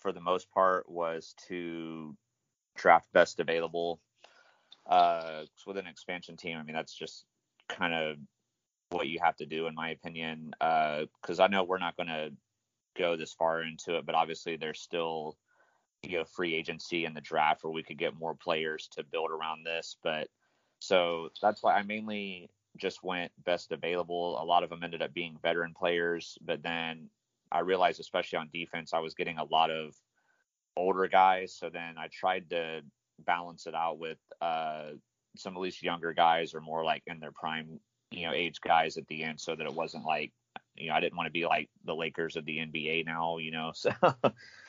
for the most part, was to draft best available. Uh, with an expansion team, I mean that's just kind of what you have to do, in my opinion. Because uh, I know we're not going to go this far into it, but obviously there's still you know free agency in the draft where we could get more players to build around this. But so that's why I mainly just went best available. A lot of them ended up being veteran players, but then I realized, especially on defense, I was getting a lot of older guys. So then I tried to balance it out with uh, some at least younger guys or more like in their prime, you know, age guys at the end, so that it wasn't like, you know, I didn't want to be like the Lakers of the NBA now, you know.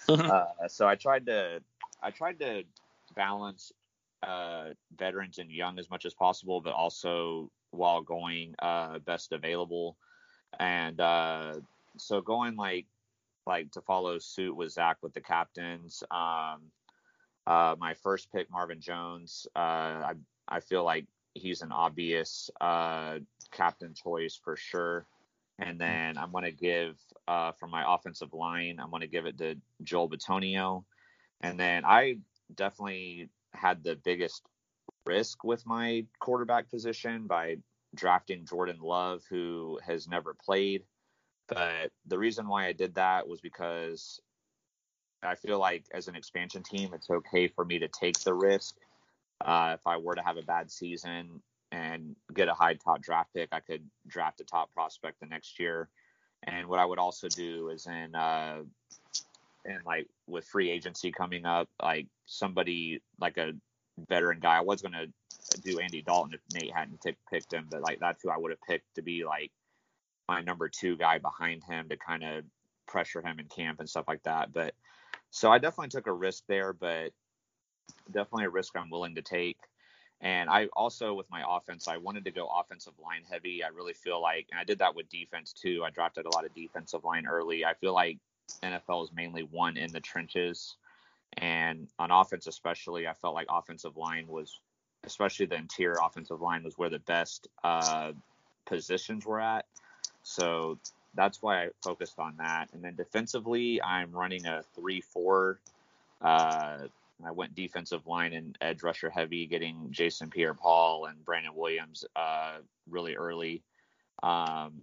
So, uh, so I tried to, I tried to balance uh, veterans and young as much as possible, but also while going uh, best available. And uh, so going like like to follow suit with Zach with the captains. Um, uh, my first pick, Marvin Jones. Uh, I I feel like he's an obvious uh, captain choice for sure. And then I'm going to give uh, for my offensive line, I'm going to give it to Joel Bitonio. And then I definitely had the biggest risk with my quarterback position by drafting Jordan Love, who has never played. But the reason why I did that was because I feel like as an expansion team, it's okay for me to take the risk. Uh, if I were to have a bad season and get a high top draft pick, I could draft a top prospect the next year. And what I would also do is in uh, and like with free agency coming up, like somebody like a veteran guy. I was gonna do Andy Dalton if Nate hadn't t- picked him, but like that's who I would have picked to be like my number two guy behind him to kind of pressure him in camp and stuff like that. But so I definitely took a risk there, but definitely a risk I'm willing to take. And I also, with my offense, I wanted to go offensive line heavy. I really feel like, and I did that with defense too. I drafted a lot of defensive line early. I feel like NFL is mainly one in the trenches. And on offense, especially, I felt like offensive line was, especially the interior offensive line, was where the best uh, positions were at. So that's why I focused on that. And then defensively, I'm running a 3 4. Uh, I went defensive line and edge rusher heavy, getting Jason Pierre Paul and Brandon Williams uh, really early. Um,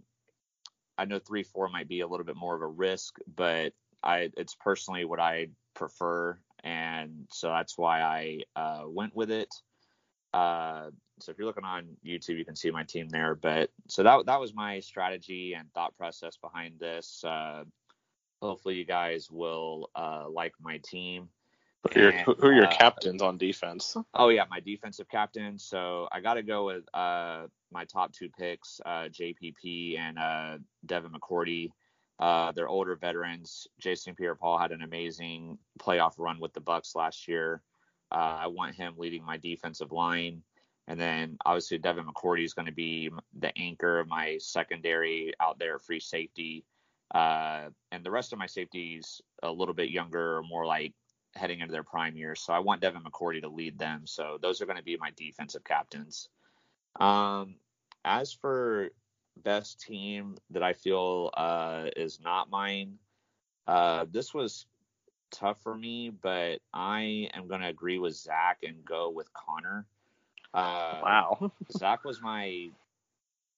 I know 3 4 might be a little bit more of a risk, but I it's personally what I prefer. And so that's why I uh, went with it. Uh, so if you're looking on YouTube, you can see my team there. But so that that was my strategy and thought process behind this. Uh, hopefully, you guys will uh, like my team. Who are, who are your uh, captains on defense? Oh yeah, my defensive captain. So I got to go with uh, my top two picks, uh, JPP and Devin McCourty. they're older veterans. Jason Pierre-Paul had an amazing playoff run with the Bucs last year. I want him leading my defensive line. And then obviously Devin McCourty is going to be the anchor of my secondary out there, free safety. Uh, and the rest of my safeties a little bit younger or more like heading into their prime years. So I want Devin McCourty to lead them. So those are going to be my defensive captains. Um, as for best team that I feel uh, is not mine, uh, this was tough for me, but I am going to agree with Zach and go with Connor. Uh, wow. Zach was my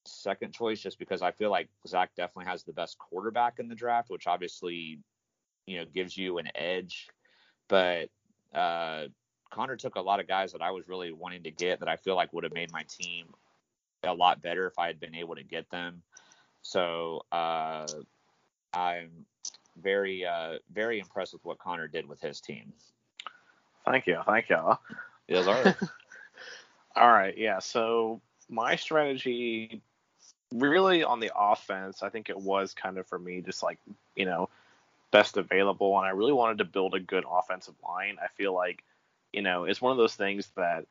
second choice just because I feel like Zach definitely has the best quarterback in the draft, which obviously, you know, gives you an edge. But uh, Connor took a lot of guys that I was really wanting to get that I feel like would have made my team a lot better if I had been able to get them. So uh, I'm very, uh, very impressed with what Connor did with his team. Thank you. Thank you. Yes, all right. All right, yeah. So my strategy, really on the offense, I think it was kind of for me just like you know best available, and I really wanted to build a good offensive line. I feel like you know it's one of those things that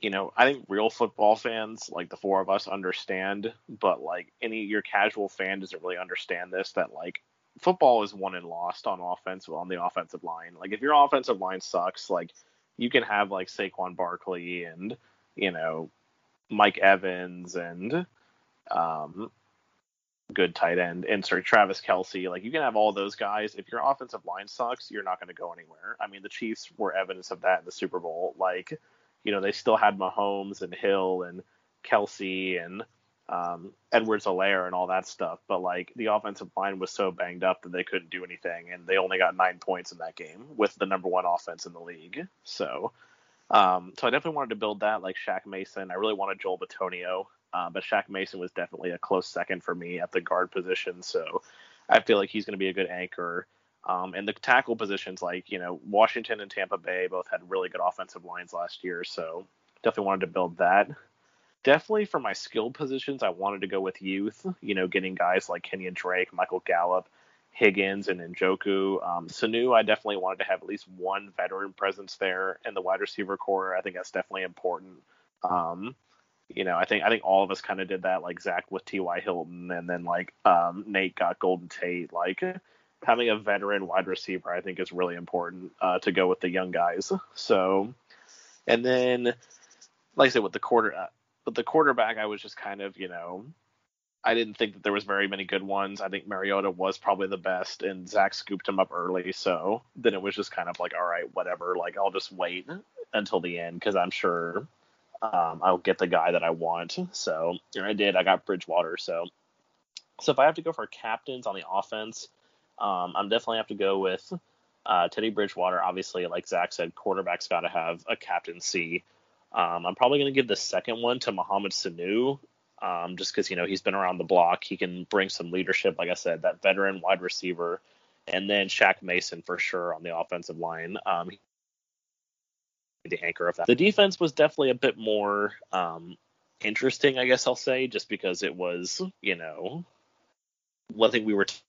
you know I think real football fans, like the four of us, understand, but like any your casual fan doesn't really understand this. That like football is won and lost on offense on the offensive line. Like if your offensive line sucks, like you can have like Saquon Barkley and you know, Mike Evans and um, good tight end, insert Travis Kelce. Like you can have all those guys. If your offensive line sucks, you're not going to go anywhere. I mean, the Chiefs were evidence of that in the Super Bowl. Like, you know, they still had Mahomes and Hill and Kelce and um, Edwards-Helaire and all that stuff. But like the offensive line was so banged up that they couldn't do anything, and they only got nine points in that game with the number one offense in the league. So, um, so I definitely wanted to build that like Shaq Mason. I really wanted Joel Bitonio, uh, but Shaq Mason was definitely a close second for me at the guard position. So I feel like he's going to be a good anchor. Um, and the tackle positions, like you know, Washington and Tampa Bay both had really good offensive lines last year, so definitely wanted to build that definitely for my skilled positions, I wanted to go with youth. You know, getting guys like Kenyan Drake, Michael Gallup, Higgins, and Njoku. Um, Sanu, I definitely wanted to have at least one veteran presence there in the wide receiver corps. I think that's definitely important. Um, you know, I think I think all of us kind of did that, like Zach with T.Y. Hilton, and then like um, Nate got Golden Tate. Like having a veteran wide receiver, I think is really important uh, to go with the young guys. So, and then like I said, with the quarter, uh, but the quarterback, I was just kind of, you know, I didn't think that there was very many good ones. I think Mariota was probably the best, and Zach scooped him up early. So then it was just kind of like, all right, whatever. Like I'll just wait until the end because I'm sure um, I'll get the guy that I want. So and I did. I got Bridgewater. So so if I have to go for captains on the offense, um, I'm definitely have to go with uh, Teddy Bridgewater. Obviously, like Zach said, quarterback's got to have a captaincy. Um, I'm probably going to give the second one to Mohamed Sanu, um, just because you know he's been around the block. He can bring some leadership, like I said, that veteran wide receiver, and then Shaq Mason for sure on the offensive line. Um, the anchor of that. The defense was definitely a bit more um, interesting, I guess I'll say, just because it was, you know, one thing we were t-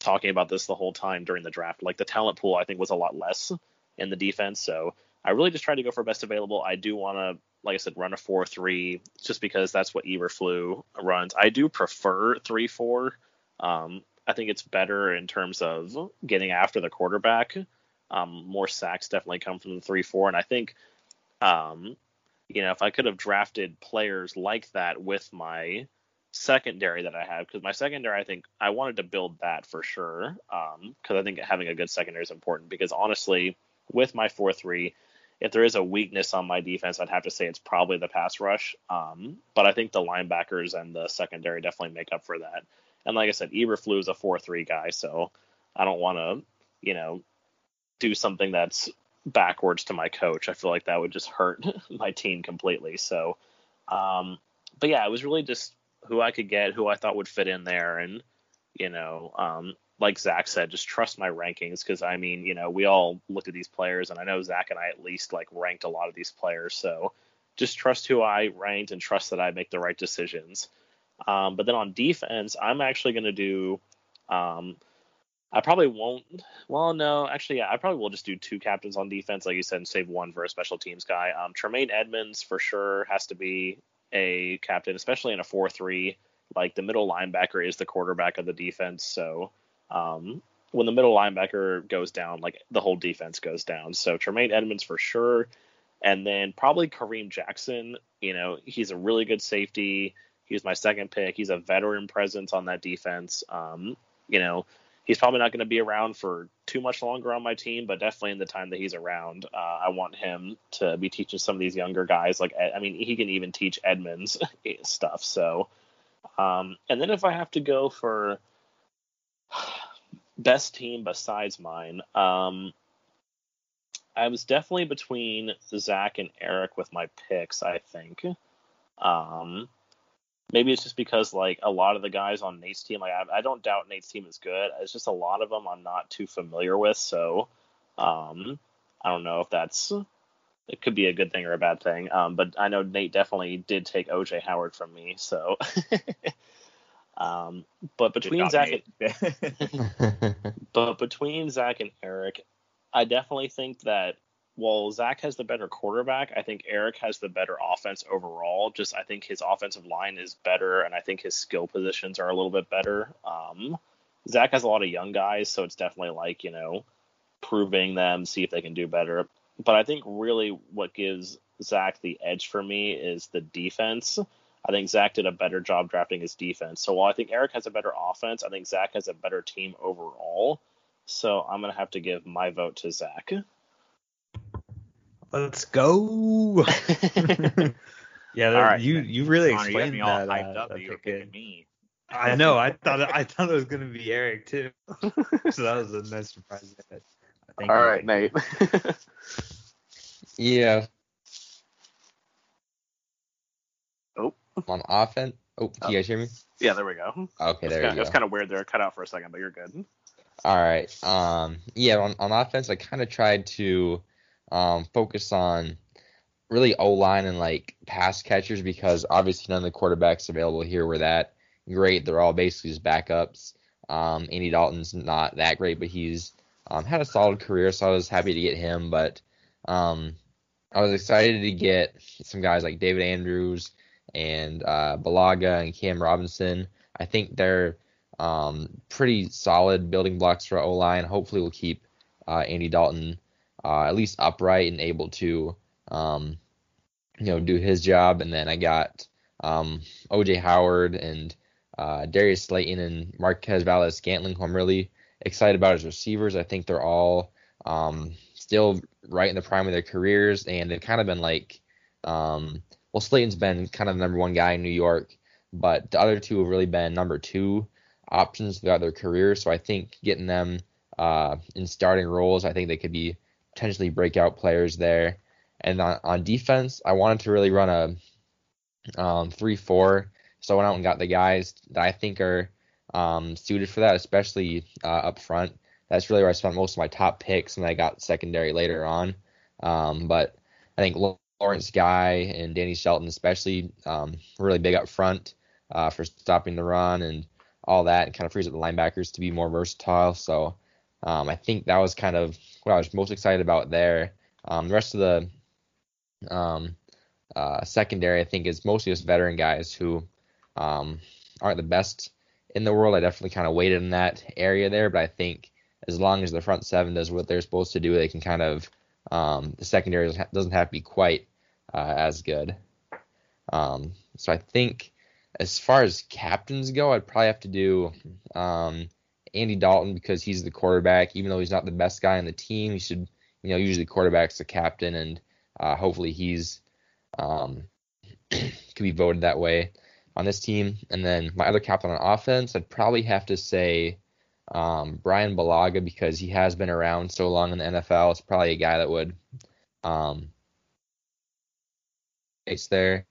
talking about this the whole time during the draft. Like the talent pool, I think was a lot less in the defense, so I really just tried to go for best available. I do want to, like I said, run a 4 3 just because that's what Eberflus runs. I do prefer 3 4. Um, I think it's better in terms of getting after the quarterback. Um, more sacks definitely come from the 3 4. And I think, um, you know, if I could have drafted players like that with my secondary that I have, because my secondary, I think I wanted to build that for sure. Because um, I think having a good secondary is important. Because honestly, with my 4 3, if there is a weakness on my defense, I'd have to say it's probably the pass rush. Um, but I think the linebackers and the secondary definitely make up for that. And like I said, Eberflus is a 4-3 guy, so I don't want to, you know, do something that's backwards to my coach. I feel like that would just hurt my team completely. So, um, but yeah, it was really just who I could get, who I thought would fit in there, and you know, um, like Zach said, just trust my rankings because I mean, you know, we all looked at these players, and I know Zach and I at least like ranked a lot of these players. So just trust who I ranked and trust that I make the right decisions. Um, but then on defense, I'm actually going to do. Um, I probably won't. Well, no, actually, yeah, I probably will just do two captains on defense, like you said, and save one for a special teams guy. Um, Tremaine Edmunds for sure has to be a captain, especially in a four-three. Like the middle linebacker is the quarterback of the defense, so um, when the middle linebacker goes down, like the whole defense goes down. So Tremaine Edmunds for sure, and then probably Kareem Jackson. You know, he's a really good safety. He's my second pick. He's a veteran presence on that defense. Um, you know, he's probably not going to be around for too much longer on my team, but definitely in the time that he's around, uh, I want him to be teaching some of these younger guys. Like, I mean, he can even teach Edmunds stuff. So, um, and then if I have to go for best team besides mine. Um, I was definitely between Zach and Eric with my picks. I think. Um, maybe it's just because like a lot of the guys on Nate's team, like I, I, don't doubt Nate's team is good. It's just a lot of them I'm not too familiar with. So, um, I don't know if that's it could be a good thing or a bad thing. Um, but I know Nate definitely did take OJ Howard from me. So. Um, but between Zach, and, but between Zach and Eric, I definitely think that while Zach has the better quarterback, I think Eric has the better offense overall. Just I think his offensive line is better, and I think his skill positions are a little bit better. Um, Zach has a lot of young guys, so it's definitely like you know proving them, see if they can do better. But I think really what gives Zach the edge for me is the defense. I think Zach did a better job drafting his defense. So while I think Eric has a better offense, I think Zach has a better team overall. So I'm gonna have to give my vote to Zach. Let's go. yeah, All right, you then. you really Connor, you explained me all that. hyped uh, up that that you were picking me. I know. I thought I thought it was gonna be Eric too. so that was a nice surprise. Thank All you. Nate. Yeah. Oh. On offense. Oh, can you guys hear me? yeah, there we go. Okay, there it you go. was kind of weird there, cut out for a second, but you're good. All right. Um, yeah, on, on offense, I kind of tried to um, focus on really O line and like pass catchers because obviously none of the quarterbacks available here were that great. They're all basically just backups. Um, Andy Dalton's not that great, but he's um, had a solid career, so I was happy to get him. But um, I was excited to get some guys like David Andrews and uh, Bulaga and Cam Robinson. I think they're um, pretty solid building blocks for O line. Hopefully, we'll keep uh, Andy Dalton uh, at least upright and able to, um, you know, do his job. And then I got um, OJ Howard and uh, Darius Slayton and Marquez Valdes Scantling, who I'm really excited about as receivers. I think they're all um, still right in the prime of their careers, and they've kind of been like, um, well, Slayton's been kind of the number one guy in New York, but the other two have really been number two options throughout their career. So I think getting them uh, in starting roles, I think they could be potentially breakout players there. And on, on defense, I wanted to really run a um, three-four. So I went out and got the guys that I think are um, suited for that, especially uh, up front. That's really where I spent most of my top picks, and I got secondary later on. Um, but I think Lawrence Guy and Danny Shelton, especially, um, really big up front uh, for stopping the run and all that, and kind of frees up the linebackers to be more versatile. So um, I think that was kind of what I was most excited about there. Um, the rest of the um, uh, secondary, I think, is mostly just veteran guys who um, aren't the best in the world. I definitely kind of waited in that area there, but I think as long as the front seven does what they're supposed to do, they can kind of um, the secondary doesn't have to be quite uh, as good. Um, so I think as far as captains go, I'd probably have to do um, Andy Dalton because he's the quarterback. Even though he's not the best guy on the team, he should, you know, usually quarterback's the captain, and uh, hopefully he's um, could be voted that way on this team. And then my other captain on offense, I'd probably have to say um, Bryan Bulaga because he has been around so long in the NFL. It's probably a guy that would um, there.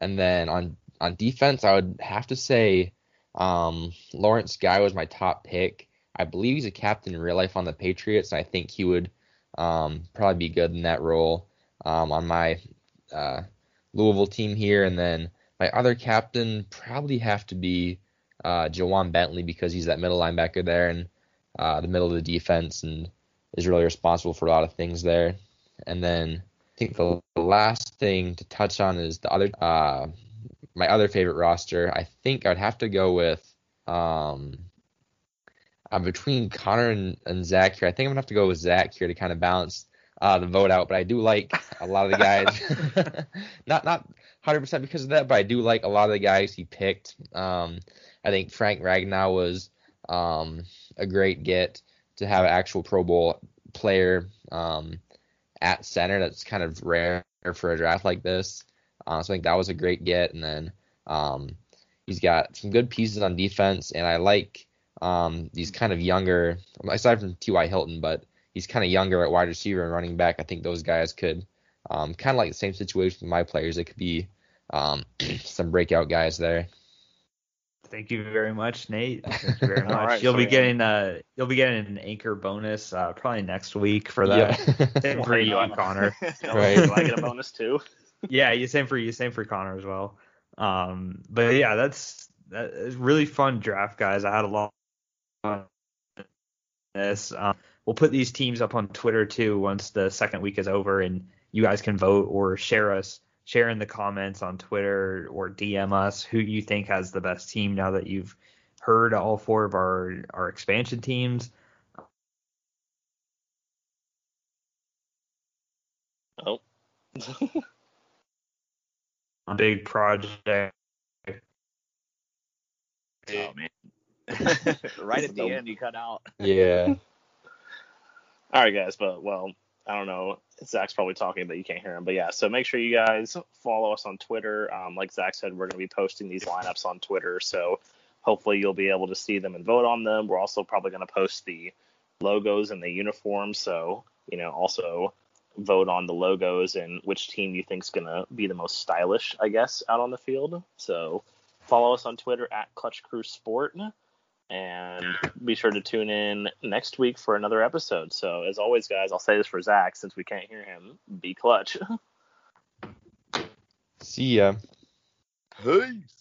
And then on on defense, I would have to say um, Lawrence Guy was my top pick. I believe he's a captain in real life on the Patriots, and I think he would um, probably be good in that role um, on my uh, Louisville team here. And then my other captain probably have to be uh, Ja'Whaun Bentley because he's that middle linebacker there and uh, the middle of the defense and is really responsible for a lot of things there. And then I think the last thing to touch on is the other uh, my other favorite roster. I think I'd have to go with um, I'm between Connor and, and Zach here. I think I'm gonna have to go with Zach here to kind of balance uh, the vote out. But I do like a lot of the guys. not not 100% because of that, but I do like a lot of the guys he picked. Um, I think Frank Ragnow was um, a great get to have an actual Pro Bowl player um, at center. That's kind of rare for a draft like this. Uh, so I think that was a great get. And then um, he's got some good pieces on defense, and I like um, these kind of younger, aside from T.Y. Hilton, but he's kind of younger at wide receiver and running back. I think those guys could um, kind of like the same situation with my players. It could be um, some breakout guys there. Thank you very much, Nate. Thank you very much. All right, you'll so be yeah. getting uh you'll be getting an anchor bonus uh probably next week for that. Yeah. Same for you, Connor. Right. Do I get a bonus too? yeah, you same for you, same for Connor as well. Um, but yeah, that's that is really fun draft, guys. I had a lot of this. Um, we'll put these teams up on Twitter too once the second week is over, and you guys can vote or share us, share in the comments on Twitter or DM us who you think has the best team now that you've heard all four of our our expansion teams. Oh. big project. Oh man. right at the end, you cut out. Yeah. All right, guys, but well, I don't know. Zach's probably talking, but you can't hear him. But yeah, so make sure you guys follow us on Twitter. Um, like Zach said, we're going to be posting these lineups on Twitter, so hopefully you'll be able to see them and vote on them. We're also probably going to post the logos and the uniforms, so you know, also vote on the logos and which team you think is going to be the most stylish, I guess, out on the field. So follow us on Twitter at Clutch Crew Sport. And be sure to tune in next week for another episode. So, as always, guys, I'll say this for Zach since we can't hear him be clutch. See ya. Peace.